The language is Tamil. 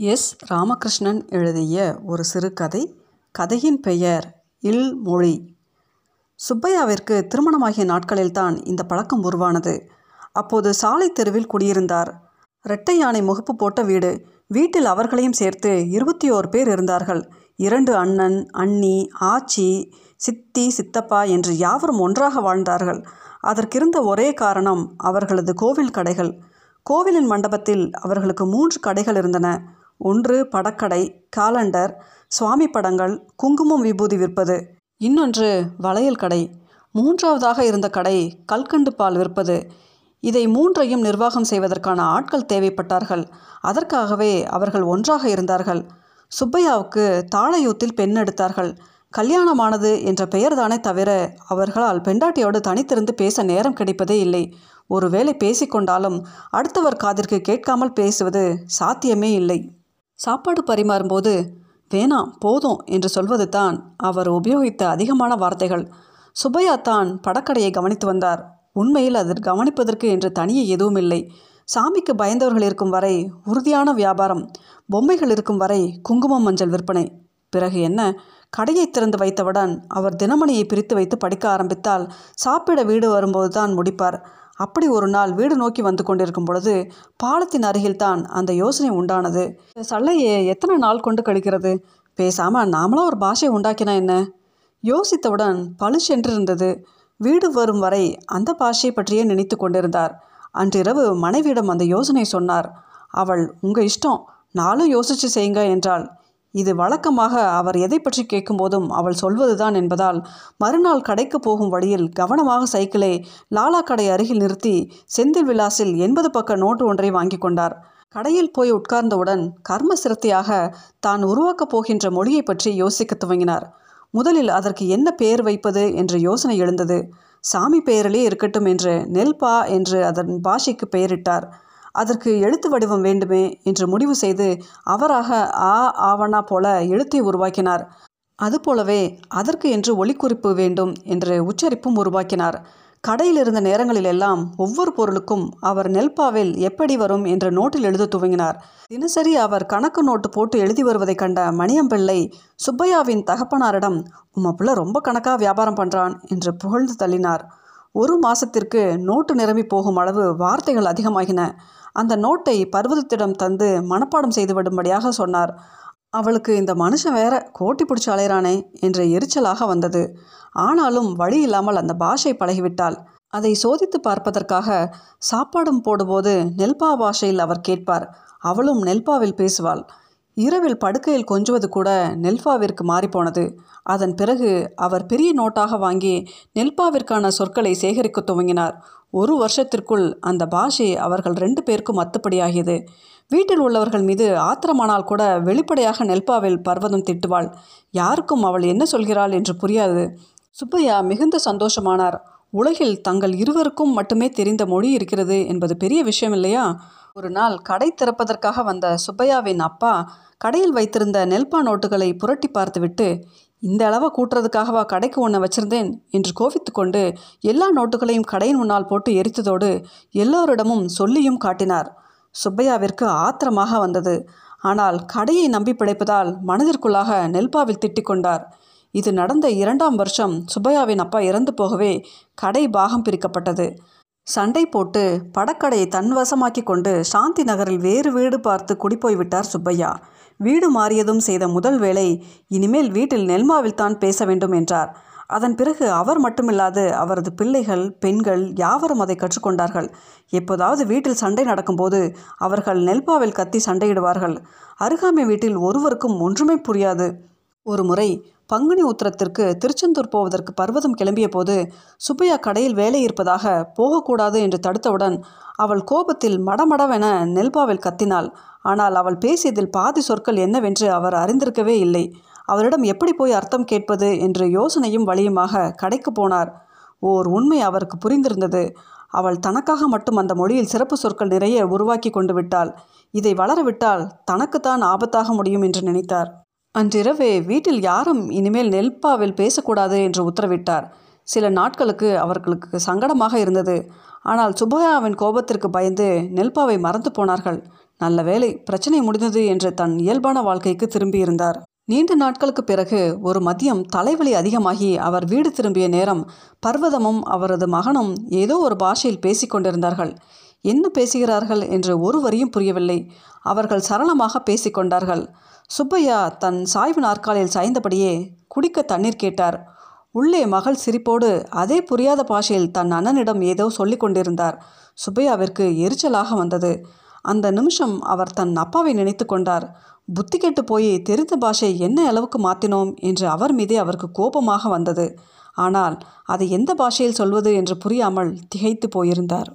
எஸ். ராமகிருஷ்ணன் எழுதிய ஒரு சிறுகதை. கதையின் பெயர் இல் மொழி. சுப்பையாவிற்கு திருமணமாகிய நாட்களில்தான் இந்த பழக்கம் உருவானது. அப்போது சாலை தெருவில் குடியிருந்தார். இரட்டை யானை முகப்பு போட்ட வீடு. வீட்டில் அவர்களையும் சேர்த்து இருபத்தி ஓர் பேர் இருந்தார்கள். இரண்டு அண்ணன் அண்ணி ஆச்சி சித்தி சித்தப்பா என்று யாவரும் ஒன்றாக வாழ்ந்தார்கள். அதற்கிருந்த ஒரே காரணம் அவர்களது கோவில் கடைகள். கோவிலின் மண்டபத்தில் அவர்களுக்கு மூன்று கடைகள் இருந்தன. ஒன்று படக்கடை காலண்டர் சுவாமி படங்கள் குங்குமம் விபூதி விற்பது. இன்னொன்று வளையல் கடை. மூன்றாவதாக இருந்த கடை கல்கண்டு பால் விற்பது. இதை மூன்றையும் நிர்வாகம் செய்வதற்கான ஆட்கள் தேவைப்பட்டார்கள். அதற்காகவே அவர்கள் ஒன்றாக இருந்தார்கள். சுப்பையாவுக்கு தாழையூத்தில் பெண் எடுத்தார்கள். கல்யாணமானது என்ற பெயர்தானே தவிர அவர்களால் பெண்டாட்டியோடு தனித்திருந்து பேச நேரம் கிடைப்பதே இல்லை. ஒருவேளை பேசிக்கொண்டாலும் அடுத்தவர் காதிற்கு கேட்காமல் பேசுவது சாத்தியமே இல்லை. சாப்பாடு பரிமாறும்போது வேணாம் போதும் என்று சொல்வது தான் அவர் உபயோகித்த அதிகமான வார்த்தைகள். சுப்பையா தான் படக்கடையை கவனித்து வந்தார். உண்மையில் அது கவனிப்பதற்கு என்று தனியே எதுவும் இல்லை சாமிக்கு பயந்தவர்கள் இருக்கும் வரை உறுதியான வியாபாரம் பொம்மைகள் இருக்கும் வரை குங்குமம் மஞ்சள் விற்பனை. பிறகு என்ன? கடையை திறந்து வைத்தவுடன் அவர் தினமணியை பிரித்து வைத்து படிக்க ஆரம்பித்தால் சாப்பிட வீடு வரும்போது தான் முடிப்பார். அப்படி ஒரு நாள் வீடு நோக்கி வந்து கொண்டிருக்கும் பொழுது பாலத்தின் அருகில்தான் அந்த யோசனை உண்டானது. சல்லையே சல்லையை எத்தனை நாள் கொண்டு கழிக்கிறது? பேசாமல் நாமளும் ஒரு பாஷை உண்டாக்கினா என்ன? யோசித்தவுடன் பளிச்சென்றிருந்தது வீடு வரும் வரை அந்த பாஷை பற்றியே நினைத்து கொண்டிருந்தார். அன்றிரவு மனைவியிடம் அந்த யோசனை சொன்னார். அவள் உங்கள் இஷ்டம் நாளும் யோசித்து செய்யுங்க என்றாள். இது வழக்கமாக அவர் எதை பற்றி கேட்கும்போதும் அவள் சொல்வதுதான் என்பதால் மறுநாள் கடைக்கு போகும் வழியில் கவனமாக சைக்கிளை லாலா கடை அருகில் நிறுத்தி செந்தில் விலாசில் எண்பது பக்க நோட்டு ஒன்றை வாங்கி கொண்டார். கடையில் போய் உட்கார்ந்தவுடன் கர்ம சிரத்தையாக தான் உருவாக்கப் போகின்ற மொழியை பற்றி யோசிக்க துவங்கினார். முதலில் அதற்கு என்ன பெயர் வைப்பது என்ற யோசனை எழுந்தது. சாமி பெயரிலே இருக்கட்டும் என்று நெல்பா என்று அதன் பாஷைக்கு பெயரிட்டார். அதற்கு எழுத்து வடிவம் வேண்டுமே என்று முடிவு செய்து அவராக ஆ ஆவணா போல எழுத்தை உருவாக்கினார். அதுபோலவே அதற்கு என்று ஒளிக்குறிப்பு வேண்டும் என்று உச்சரிப்பும் உருவாக்கினார். கடையில் இருந்த நேரங்களில் எல்லாம் ஒவ்வொரு பொருளுக்கும் அவர் நெல்பாவில் எப்படி வரும் என்ற நோட்டில் எழுத துவங்கினார். தினசரி அவர் கணக்கு நோட்டு போட்டு எழுதி வருவதை கண்ட மணியம்பிள்ளை சுப்பையாவின் தகப்பனாரிடம் உம்ம பிள்ளை ரொம்ப கணக்காக வியாபாரம் பண்ணுறான் என்று புகழ்ந்து தள்ளினார். ஒரு மாசத்திற்கு நோட்டு நிரம்பி போகும் அளவு வார்த்தைகள் அதிகமாகின. அந்த நோட்டை பர்வதத்திடம் தந்து மனப்பாடம் செய்து விடும்படியாக சொன்னார். அவளுக்கு இந்த மனுஷன் வேற கோட்டி பிடிச்சி அலைகிறானே என்ற எரிச்சலாக வந்தது. ஆனாலும் வழி இல்லாமல் அந்த பாஷை பழகிவிட்டாள். அதை சோதித்து பார்ப்பதற்காக சாப்பாடும் போடும்போது நெல்பா பாஷையில் அவர் கேட்பார். அவளும் நெல்பாவில் பேசுவாள். இரவில் படுக்கையில் கொஞ்சுவது கூட நெல்பாவிற்கு மாறிப்போனது. அதன் பிறகு அவர் பெரிய நோட்டாக வாங்கி நெல்பாவிற்கான சொற்களை சேகரிக்க துவங்கினார். ஒரு வருஷத்திற்குள் அந்த பாஷை அவர்கள் ரெண்டு பேருக்கும் அத்துப்படியாகியது. வீட்டில் உள்ளவர்கள் மீது ஆத்திரமானால் கூட வெளிப்படையாக நெல்பாவில் பர்வதம் திட்டுவாள். யாருக்கும் அவள் என்ன சொல்கிறாள் என்று புரியாது. சுப்பையா மிகுந்த சந்தோஷமானார். உலகில் தங்கள் இருவருக்கும் மட்டுமே தெரிந்த மொழி இருக்கிறது என்பது பெரிய விஷயம் இல்லையா? ஒரு நாள் கடை திறப்பதற்காக வந்த சுப்பையாவின் அப்பா கடையில் வைத்திருந்த நெல்பா நோட்டுகளை புரட்டி பார்த்துவிட்டு இந்த அளவை கூட்டுறதுக்காகவா கடைக்கு ஒன்று வச்சிருந்தேன்? என்று கோவித்து கொண்டு எல்லா நோட்டுகளையும் கடையின் முன்னால் போட்டு எரித்ததோடு எல்லோரிடமும் சொல்லியும் காட்டினார். சுப்பையாவிற்கு ஆத்திரமாக வந்தது. ஆனால் கடையை நம்பி பிழைப்பதால் மனதிற்குள்ளாக நெல்பாவில் திட்டிக் கொண்டார். இது நடந்த இரண்டாம் வருஷம் சுப்பையாவின் அப்பா இறந்து போகவே கடை பாகம் பிரிக்கப்பட்டது. சண்டை போட்டு படக்கடையை தன்வசமாக்கி கொண்டு சாந்தி நகரில் வேறு வீடு பார்த்து குடிப்போய் விட்டார் சுப்பையா. வீடு மாறியதும் செய்த முதல் வேலை இனிமேல் வீட்டில் நெல்மாவில் தான் பேச வேண்டும் என்றார். அதன் பிறகு அவர் மட்டுமில்லாது அவரது பிள்ளைகள் பெண்கள் யாவரும் அதை கற்றுக்கொண்டார்கள். எப்போதாவது வீட்டில் சண்டை நடக்கும்போது அவர்கள் நெல்பாவில் கத்தி சண்டையிடுவார்கள். அருகாமை வீட்டில் ஒருவருக்கும் ஒன்றுமே புரியாது. ஒரு முறை பங்குனி உத்திரத்திற்கு திருச்செந்தூர் போவதற்கு பர்வதம் கிளம்பிய போது சுப்பையா கடையில் வேலை இருப்பதாக போகக்கூடாது என்று தடுத்தவுடன் அவள் கோபத்தில் மடமடவென நெல்பாவில் கத்தினாள். ஆனால் அவள் பேசியதில் பாதி சொற்கள் என்னவென்று அவர் அறிந்திருக்கவே இல்லை. அவரிடம் எப்படி போய் அர்த்தம் கேட்பது என்று யோசனையும் வழியுமாக கடைக்கு போனார். ஓர் உண்மை அவருக்கு புரிந்திருந்தது. அவள் தனக்காக மட்டும் அந்த மொழியில் சிறப்பு சொற்கள் நிறைய உருவாக்கி கொண்டு விட்டாள். இதை வளரவிட்டால் தனக்குத்தான் ஆபத்தாக முடியும் என்று நினைத்தார். அன்றிரவே வீட்டில் யாரும் இனிமேல் நெல்பாவில் பேசக்கூடாது என்று உத்தரவிட்டார். சில நாட்களுக்கு அவர்களுக்கு சங்கடமாக இருந்தது. ஆனால் சுபயாவின் கோபத்திற்கு பயந்து நெல்பாவை மறந்து போனார்கள். நல்ல வேளை பிரச்சனை முடிந்தது என்று தன் இயல்பான வாழ்க்கைக்கு திரும்பியிருந்தார். நீண்ட நாட்களுக்கு பிறகு ஒரு மதியம் தலைவலி அதிகமாகி அவர் வீடு திரும்பிய நேரம் பர்வதமும் அவரது மகனும் ஏதோ ஒரு பாஷையில் பேசிக்கொண்டிருந்தார்கள். என்ன பேசுகிறார்கள் என்று ஒருவரையும் புரியவில்லை. அவர்கள் சரளமாக பேசிக்கொண்டார்கள் சுப்பையா தன் சாய்வு நாற்காலில் சாய்ந்தபடியே குடிக்க தண்ணீர் கேட்டார். உள்ளே மகள் சிரிப்போடு அதே புரியாத பாஷையில் தன் அண்ணனிடம் ஏதோ சொல்லிக் கொண்டிருந்தார். சுப்பையாவிற்கு எரிச்சலாக வந்தது. அந்த நிமிஷம் அவர் தன் அப்பாவை நினைத்து கொண்டார். புத்தி கெட்டு போய் தெரிந்த பாஷை என்ன அளவுக்கு மாற்றினோம் என்று அவர் மீதே அவருக்கு கோபமாக வந்தது. ஆனால் அதை எந்த பாஷையில் சொல்வது என்று புரியாமல் திகைத்து போயிருந்தார்.